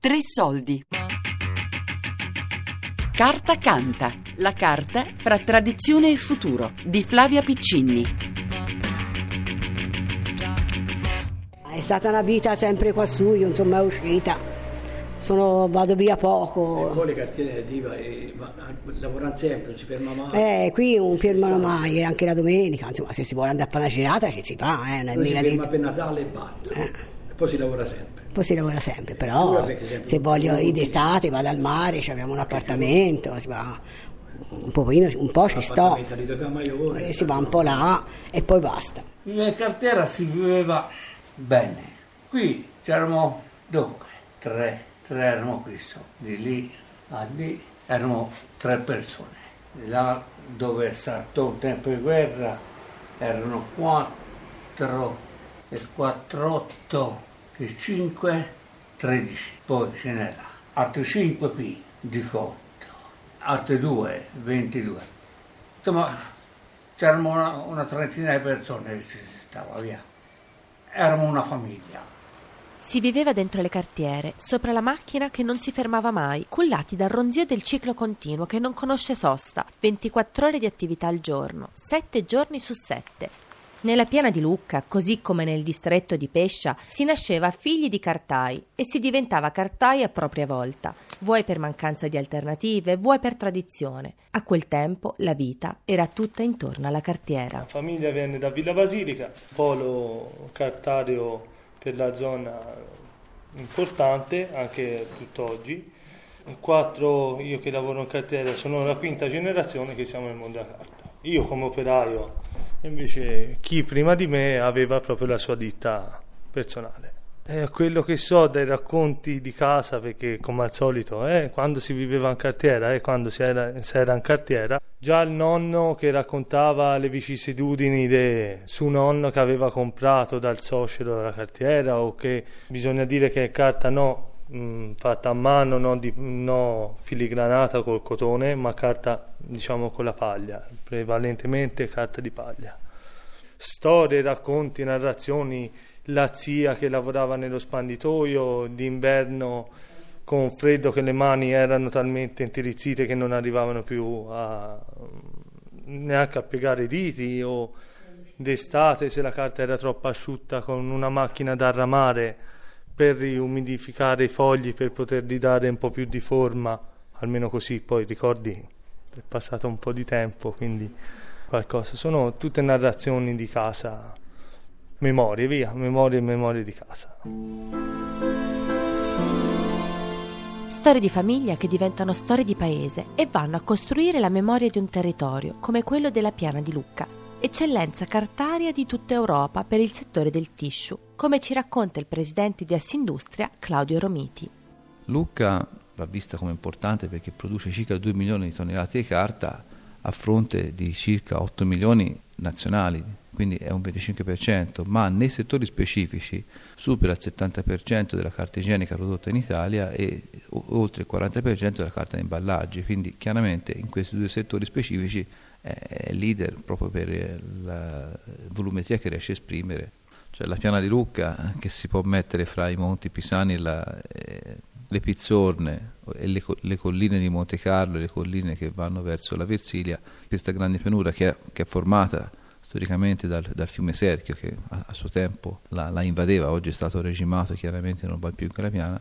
Tre soldi. Carta canta. La carta fra tradizione e futuro di Flavia Piccini. È stata una vita sempre qua su, io insomma è uscita. Sono, vado via poco. E poi le cartiere diva e, ma, lavorano sempre, non si ferma mai. Eh, qui non fermano mai, anche la domenica, insomma, se si vuole andare a fare una girata ci si fa, eh, non è Poi si mica ferma per Natale e basta. Eh. E poi si lavora sempre. Poi si lavora sempre, però se voglio ir d'estate vado al mare, ci abbiamo un appartamento, si va un pochino, un po' ci sto, Appartamento di due camaioli. e si va un po' là e poi basta. In cartiera si viveva bene. Qui c'erano dunque tre, tre erano qui di lì a lì erano tre persone. Là dove è stato il tempo di guerra erano quattro e quattro, otto e cinque, tredici. Poi ce n'era altri cinque qui, 18, altri due, 22. Insomma, c'erano una, una trentina di persone che si stava via. Eravamo una famiglia. Si viveva dentro le cartiere, sopra la macchina che non si fermava mai, cullati dal ronzio del ciclo continuo che non conosce sosta, 24 ore di attività al giorno, 7 giorni su 7. Nella piana di Lucca, così come nel distretto di Pescia, si nasceva figli di cartai e si diventava cartai a propria volta, vuoi per mancanza di alternative, vuoi per tradizione. A quel tempo la vita era tutta intorno alla cartiera. La famiglia viene da Villa Basilica, polo cartario per la zona importante anche tutt'oggi. Quattro, io che lavoro in cartiera, sono la quinta generazione che siamo nel mondo della carta. Io come operaio, invece chi prima di me aveva proprio la sua ditta personale. Eh, quello che so dai racconti di casa, perché come al solito, eh, quando si viveva in cartiera e quando si era, si era in cartiera, già il nonno che raccontava le vicissitudini de, su nonno che aveva comprato dal suocero della cartiera o che bisogna dire che è carta no, mh, fatta a mano, no, no filigranata col cotone, ma carta diciamo con la paglia, prevalentemente carta di paglia. Storie, racconti, narrazioni, la zia che lavorava nello spanditoio d'inverno con freddo che le mani erano talmente intirizzite che non arrivavano più a, neanche a piegare i diti o d'estate se la carta era troppo asciutta con una macchina da ramare per riumidificare i fogli per potergli dare un po' più di forma, almeno così, poi ricordi è passato un po' di tempo, quindi qualcosa. Sono tutte narrazioni di casa, memorie, via, memorie e memorie di casa. Storie di famiglia che diventano storie di paese e vanno a costruire la memoria di un territorio, come quello della Piana di Lucca, eccellenza cartaria di tutta Europa per il settore del tissue, come ci racconta il presidente di Assindustria Claudio Romiti. Lucca va vista come importante perché produce circa 2 milioni di tonnellate di carta a fronte di circa 8 milioni nazionali, quindi è un 25%, ma nei settori specifici supera il 70% della carta igienica prodotta in Italia e oltre il 40% della carta da imballaggi, quindi chiaramente in questi due settori specifici è- leader proprio per la volumetria che riesce a esprimere. Cioè la piana di Lucca che si può mettere fra i monti Pisani la, eh, le Pizzorne e le, le colline di Monte Carlo e le colline che vanno verso la Versilia, questa grande pianura che è, che è formata storicamente dal, dal fiume Serchio che a, a suo tempo la, la invadeva, oggi è stato regimato, chiaramente non va più in quella piana.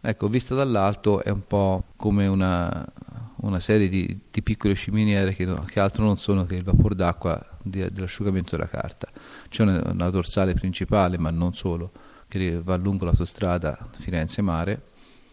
Ecco, vista dall'alto è un po' come una, una serie di, di piccole sciminiere che, no- che altro non sono che il vapore d'acqua di- dell'asciugamento della carta. C'è una, una dorsale principale, ma non solo, che va lungo l'autostrada Firenze-Mare,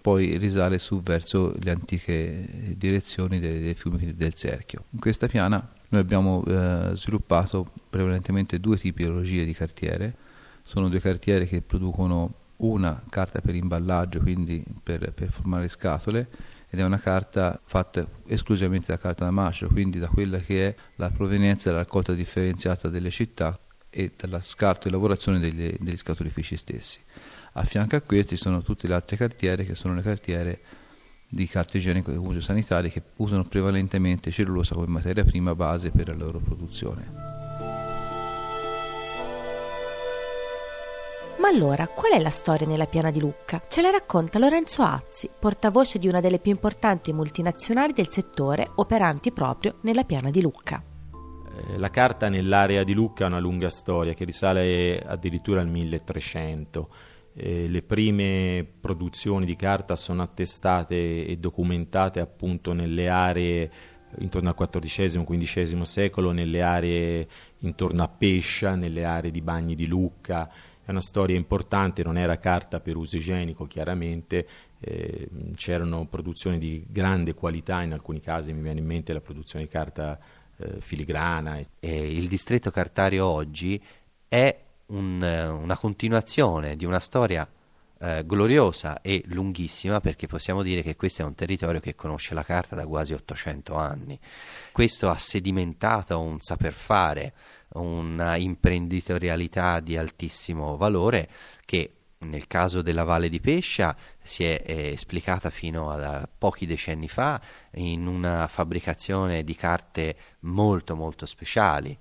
poi risale su verso le antiche direzioni dei, dei fiumi del Serchio. In questa piana noi abbiamo eh, sviluppato prevalentemente due tipologie di cartiere, sono due cartiere che producono una carta per imballaggio, quindi per, per formare scatole, ed è una carta fatta esclusivamente da carta da macero, quindi da quella che è la provenienza della raccolta differenziata delle città e dalla scarto e lavorazione degli, degli scatolifici stessi. A fianco a questi sono tutte le altre cartiere che sono le cartiere di carta igienica di uso sanitario che usano prevalentemente cellulosa come materia prima base per la loro produzione. Ma allora, qual è la storia nella piana di Lucca? Ce la racconta Lorenzo Azzi, portavoce di una delle più importanti multinazionali del settore, operanti proprio nella piana di Lucca. Eh, la carta nell'area di Lucca ha una lunga storia che risale addirittura al 1300. Eh, le prime produzioni di carta sono attestate e documentate appunto nelle aree intorno al XIV-XV secolo, nelle aree intorno a Pescia, nelle aree di Bagni di Lucca. È una storia importante, non era carta per uso igienico chiaramente, eh, c'erano produzioni di grande qualità, in alcuni casi mi viene in mente la produzione di carta eh, filigrana. E il distretto cartario oggi è un, una continuazione di una storia eh, gloriosa e lunghissima perché possiamo dire che questo è un territorio che conosce la carta da quasi 800 anni. Questo ha sedimentato un saper fare, una imprenditorialità di altissimo valore che nel caso della Valle di Pescia si è, è esplicata fino a pochi decenni fa in una fabbricazione di carte molto molto speciali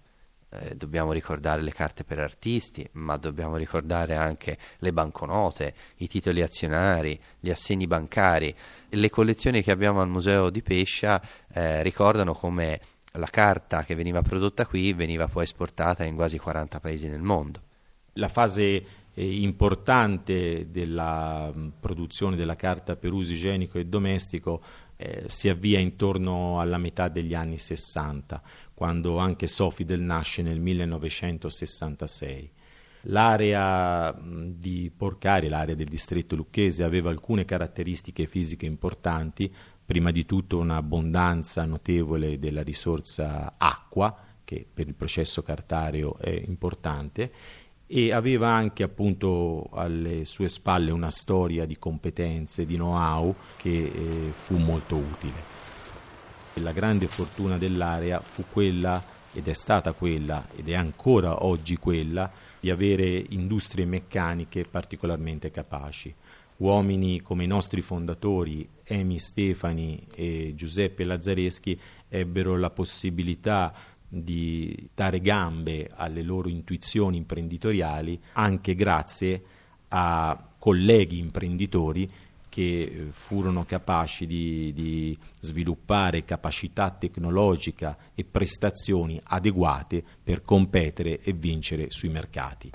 eh, dobbiamo ricordare le carte per artisti, ma dobbiamo ricordare anche le banconote, i titoli azionari, gli assegni bancari. Le collezioni che abbiamo al Museo di Pescia eh, ricordano come la carta che veniva prodotta qui veniva poi esportata in quasi 40 paesi nel mondo. La fase eh, importante della mh, produzione della carta per uso igienico e domestico eh, si avvia intorno alla metà degli anni 60 quando anche Sofidel nasce nel 1966. L'area di Porcari, l'area del distretto lucchese, aveva alcune caratteristiche fisiche importanti, prima di tutto un'abbondanza notevole della risorsa acqua, che per il processo cartareo è importante, e aveva anche appunto alle sue spalle una storia di competenze, di know-how che eh, fu molto utile. La grande fortuna dell'area fu quella, ed è stata quella, ed è ancora oggi quella, di avere industrie meccaniche particolarmente capaci. Uomini come i nostri fondatori, Emi Stefani e Giuseppe Lazzareschi, ebbero la possibilità di dare gambe alle loro intuizioni imprenditoriali anche grazie a colleghi imprenditori che eh, furono capaci di, di, sviluppare capacità tecnologica e prestazioni adeguate per competere e vincere sui mercati.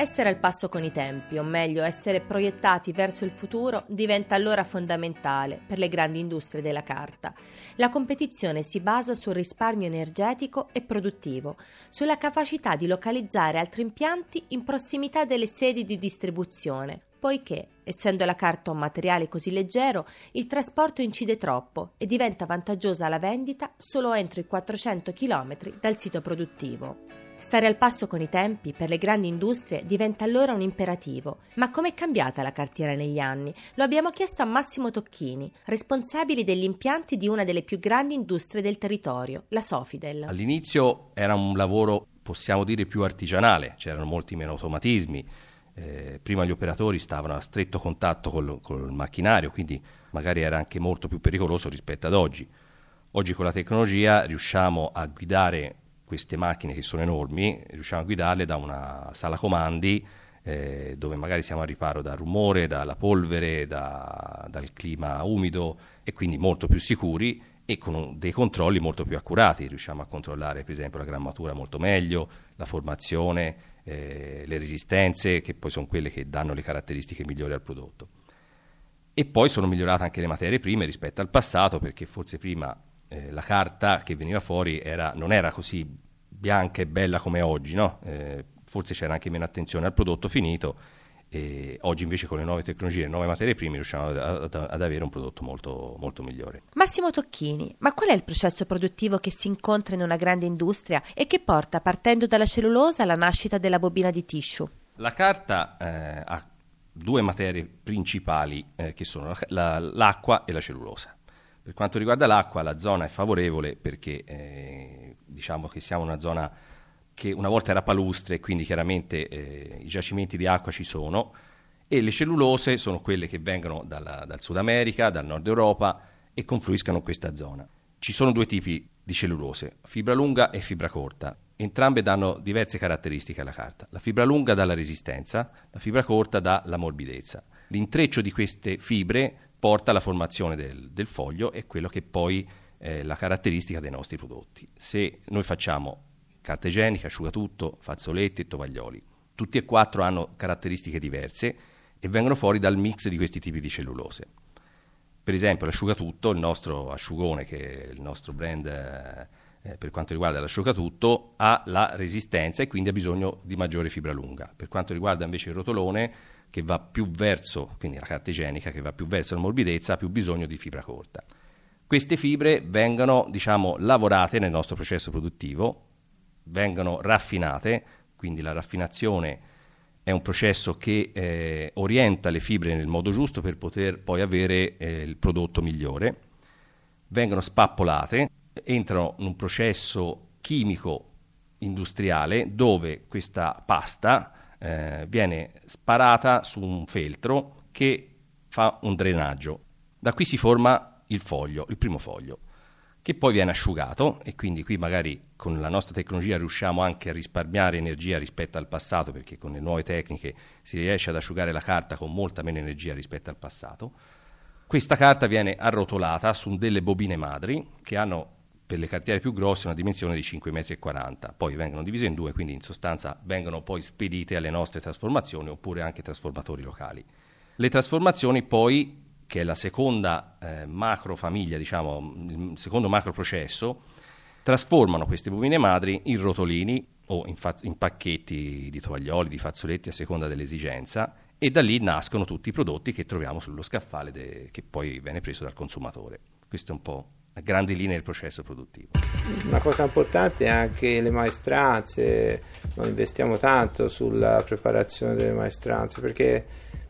Essere al passo con i tempi, o meglio essere proiettati verso il futuro, diventa allora fondamentale per le grandi industrie della carta. La competizione si basa sul risparmio energetico e produttivo, sulla capacità di localizzare altri impianti in prossimità delle sedi di distribuzione, poiché, essendo la carta un materiale così leggero, il trasporto incide troppo e diventa vantaggiosa la vendita solo entro i 400 km dal sito produttivo. Stare al passo con i tempi per le grandi industrie diventa allora un imperativo. Ma com'è cambiata la cartiera negli anni? Lo abbiamo chiesto a Massimo Tocchini, responsabile degli impianti di una delle più grandi industrie del territorio, la Sofidel. All'inizio era un lavoro, possiamo dire, più artigianale, c'erano molti meno automatismi. Eh, prima gli operatori stavano a stretto contatto col, col macchinario, quindi magari era anche molto più pericoloso rispetto ad oggi. Oggi con la tecnologia riusciamo a guidare queste macchine che sono enormi, riusciamo a guidarle da una sala comandi eh, dove magari siamo a riparo dal rumore, dalla polvere, da, dal clima umido e quindi molto più sicuri e con dei controlli molto più accurati. Riusciamo a controllare per esempio la grammatura molto meglio, la formazione, eh, le resistenze che poi sono quelle che danno le caratteristiche migliori al prodotto. E poi sono migliorate anche le materie prime rispetto al passato perché forse prima eh, la carta che veniva fuori era, non era così bianca e bella come oggi, no? eh, forse c'era anche meno attenzione al prodotto finito e oggi invece con le nuove tecnologie e le nuove materie prime riusciamo ad, ad, ad, avere un prodotto molto, molto migliore. Massimo Tocchini, ma qual è il processo produttivo che si incontra in una grande industria e che porta, partendo dalla cellulosa, alla nascita della bobina di tissue? La carta eh, ha due materie principali eh, che sono la, la, l'acqua e la cellulosa. Per quanto riguarda l'acqua, la zona è favorevole perché eh, diciamo che siamo una zona che una volta era palustre quindi chiaramente eh, i giacimenti di acqua ci sono e le cellulose sono quelle che vengono dalla, dal Sud America, dal Nord Europa e confluiscono in questa zona. Ci sono due tipi di cellulose, fibra lunga e fibra corta. Entrambe danno diverse caratteristiche alla carta. La fibra lunga dà la resistenza, la fibra corta dà la morbidezza. L'intreccio di queste fibre porta alla formazione del, del foglio e quello che poi è la caratteristica dei nostri prodotti. Se noi facciamo carta igienica, asciugatutto, fazzoletti e tovaglioli, tutti e quattro hanno caratteristiche diverse e vengono fuori dal mix di questi tipi di cellulose. Per esempio l'asciugatutto, il nostro asciugone, che è il nostro brand eh, per quanto riguarda l'asciugatutto, ha la resistenza e quindi ha bisogno di maggiore fibra lunga. Per quanto riguarda invece il rotolone, che va più verso, quindi la carta igienica che va più verso la morbidezza, ha più bisogno di fibra corta. Queste fibre vengono, diciamo, lavorate nel nostro processo produttivo, vengono raffinate, quindi la raffinazione è un processo che eh, orienta le fibre nel modo giusto per poter poi avere eh, il prodotto migliore, vengono spappolate, entrano in un processo chimico industriale dove questa pasta eh, viene sparata su un feltro che fa un drenaggio. Da qui si forma il foglio, il primo foglio, che poi viene asciugato e quindi qui magari con la nostra tecnologia riusciamo anche a risparmiare energia rispetto al passato perché con le nuove tecniche si riesce ad asciugare la carta con molta meno energia rispetto al passato. Questa carta viene arrotolata su delle bobine madri che hanno per le cartiere più grosse una dimensione di 5,40 m, poi vengono divise in due, quindi in sostanza vengono poi spedite alle nostre trasformazioni oppure anche trasformatori locali. Le trasformazioni poi, che è la seconda eh, macro famiglia, diciamo, il secondo macro processo, trasformano queste bobine madri in rotolini o in, fa- in pacchetti di tovaglioli, di fazzoletti a seconda dell'esigenza e da lì nascono tutti i prodotti che troviamo sullo scaffale de- che poi viene preso dal consumatore. Questo è un po' a grandi linee il processo produttivo. Una cosa importante è anche le maestranze, noi investiamo tanto sulla preparazione delle maestranze perché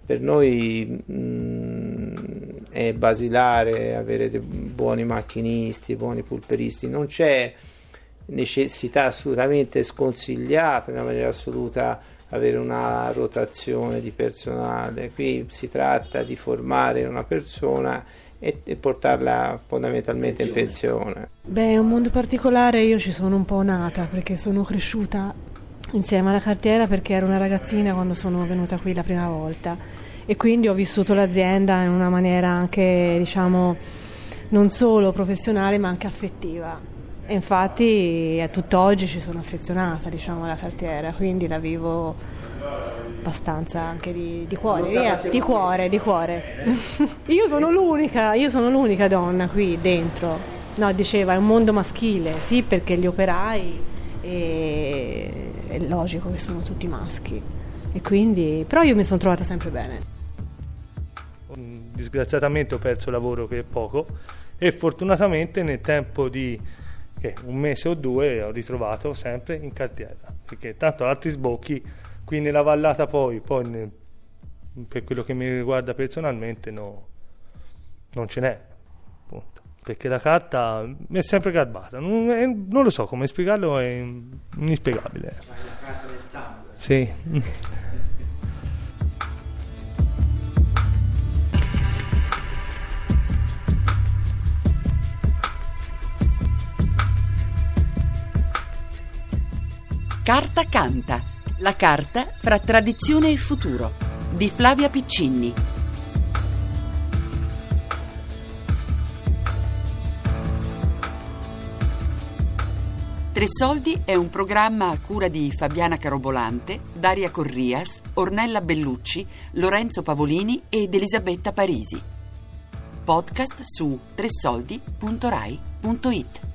per noi mh, è basilare avere buoni macchinisti, buoni pulperisti, non c'è necessità assolutamente sconsigliata in maniera assoluta avere una rotazione di personale, qui si tratta di formare una persona e, e portarla fondamentalmente in pensione. Beh, è un mondo particolare, io ci sono un po' nata perché sono cresciuta insieme alla cartiera perché ero una ragazzina quando sono venuta qui la prima volta e quindi ho vissuto l'azienda in una maniera anche, diciamo, non solo professionale ma anche affettiva. E infatti a tutt'oggi ci sono affezionata, diciamo, alla cartiera, quindi la vivo abbastanza anche di, di cuore, via, di cuore, di cuore. io sono l'unica, io sono l'unica donna qui dentro. No, diceva, è un mondo maschile, sì, perché gli operai e, è logico che sono tutti maschi. E quindi, però io mi sono trovata sempre bene. Disgraziatamente ho perso lavoro che è poco e fortunatamente nel tempo di che, un mese o due ho ritrovato sempre in cartiera, perché tanto altri sbocchi Qui nella vallata poi, poi nel, per quello che mi riguarda personalmente no, non ce n'è, appunto, perché la carta mi è sempre garbata, non, è, non lo so come spiegarlo, è inspiegabile. Cioè la carta del sangue. Sì. Carta canta la carta fra tradizione e futuro di Flavia Piccini. Tre Soldi è un programma a cura di Fabiana Carobolante, Daria Corrias, Ornella Bellucci, Lorenzo Pavolini ed Elisabetta Parisi. Podcast su tresoldi.rai.it